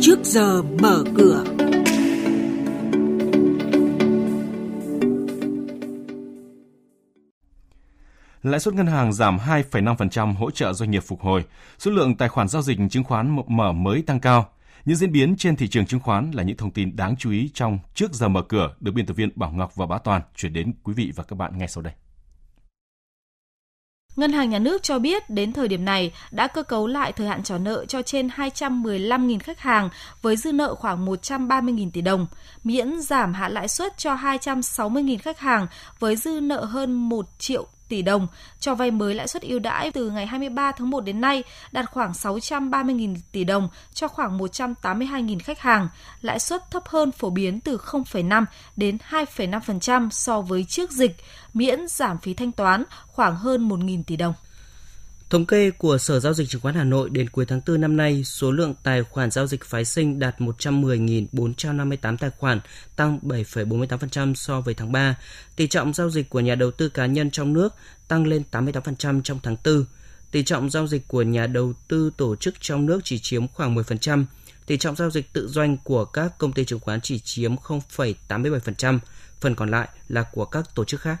trước giờ mở cửa. Lãi suất ngân hàng giảm 2,5% hỗ trợ doanh nghiệp phục hồi. Số lượng tài khoản giao dịch chứng khoán mở mới tăng cao. Những diễn biến trên thị trường chứng khoán là những thông tin đáng chú ý trong trước giờ mở cửa được biên tập viên Bảo Ngọc và Bá Toàn chuyển đến quý vị và các bạn ngay sau đây. Ngân hàng Nhà nước cho biết đến thời điểm này đã cơ cấu lại thời hạn trả nợ cho trên 215.000 khách hàng với dư nợ khoảng 130.000 tỷ đồng, miễn giảm hạ lãi suất cho 260.000 khách hàng với dư nợ hơn 1 triệu tỷ đồng cho vay mới lãi suất ưu đãi từ ngày 23 tháng 1 đến nay đạt khoảng 630.000 tỷ đồng cho khoảng 182.000 khách hàng, lãi suất thấp hơn phổ biến từ 0,5 đến 2,5% so với trước dịch, miễn giảm phí thanh toán khoảng hơn 1.000 tỷ đồng. Thống kê của Sở Giao dịch Chứng khoán Hà Nội đến cuối tháng 4 năm nay, số lượng tài khoản giao dịch phái sinh đạt 110.458 tài khoản, tăng 7,48% so với tháng 3. Tỷ trọng giao dịch của nhà đầu tư cá nhân trong nước tăng lên 88% trong tháng 4. Tỷ trọng giao dịch của nhà đầu tư tổ chức trong nước chỉ chiếm khoảng 10%. Tỷ trọng giao dịch tự doanh của các công ty chứng khoán chỉ chiếm 0,87%, phần còn lại là của các tổ chức khác.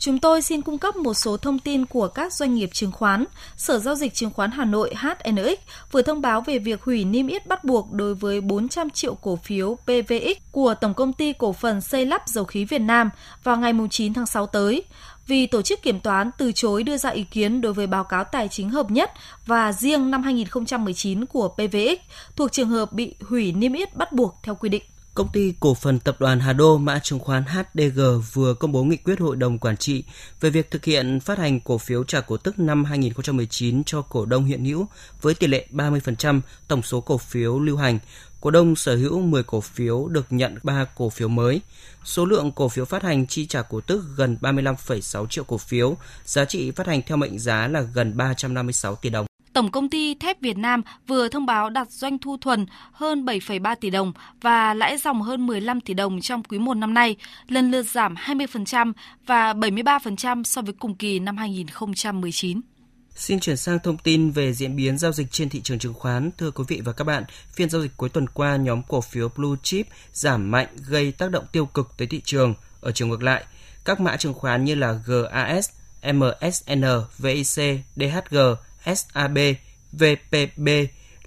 Chúng tôi xin cung cấp một số thông tin của các doanh nghiệp chứng khoán. Sở Giao dịch Chứng khoán Hà Nội HNX vừa thông báo về việc hủy niêm yết bắt buộc đối với 400 triệu cổ phiếu PVX của Tổng công ty Cổ phần Xây lắp Dầu khí Việt Nam vào ngày 9 tháng 6 tới vì tổ chức kiểm toán từ chối đưa ra ý kiến đối với báo cáo tài chính hợp nhất và riêng năm 2019 của PVX thuộc trường hợp bị hủy niêm yết bắt buộc theo quy định. Công ty cổ phần tập đoàn Hà Đô mã chứng khoán HDG vừa công bố nghị quyết hội đồng quản trị về việc thực hiện phát hành cổ phiếu trả cổ tức năm 2019 cho cổ đông hiện hữu với tỷ lệ 30% tổng số cổ phiếu lưu hành. Cổ đông sở hữu 10 cổ phiếu được nhận 3 cổ phiếu mới. Số lượng cổ phiếu phát hành chi trả cổ tức gần 35,6 triệu cổ phiếu, giá trị phát hành theo mệnh giá là gần 356 tỷ đồng. Tổng công ty thép Việt Nam vừa thông báo đạt doanh thu thuần hơn 7,3 tỷ đồng và lãi dòng hơn 15 tỷ đồng trong quý 1 năm nay, lần lượt giảm 20% và 73% so với cùng kỳ năm 2019. Xin chuyển sang thông tin về diễn biến giao dịch trên thị trường chứng khoán. Thưa quý vị và các bạn, phiên giao dịch cuối tuần qua, nhóm cổ phiếu Blue Chip giảm mạnh gây tác động tiêu cực tới thị trường. Ở chiều ngược lại, các mã chứng khoán như là GAS, MSN, VIC, DHG SAB, VPB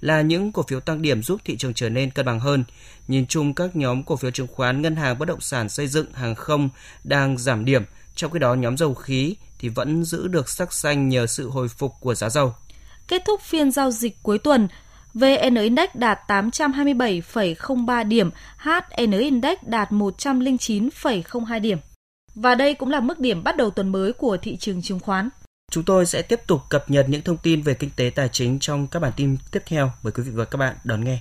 là những cổ phiếu tăng điểm giúp thị trường trở nên cân bằng hơn. Nhìn chung các nhóm cổ phiếu chứng khoán, ngân hàng, bất động sản, xây dựng, hàng không đang giảm điểm, trong khi đó nhóm dầu khí thì vẫn giữ được sắc xanh nhờ sự hồi phục của giá dầu. Kết thúc phiên giao dịch cuối tuần, VN Index đạt 827,03 điểm, HN Index đạt 109,02 điểm. Và đây cũng là mức điểm bắt đầu tuần mới của thị trường chứng khoán. Chúng tôi sẽ tiếp tục cập nhật những thông tin về kinh tế tài chính trong các bản tin tiếp theo. Mời quý vị và các bạn đón nghe.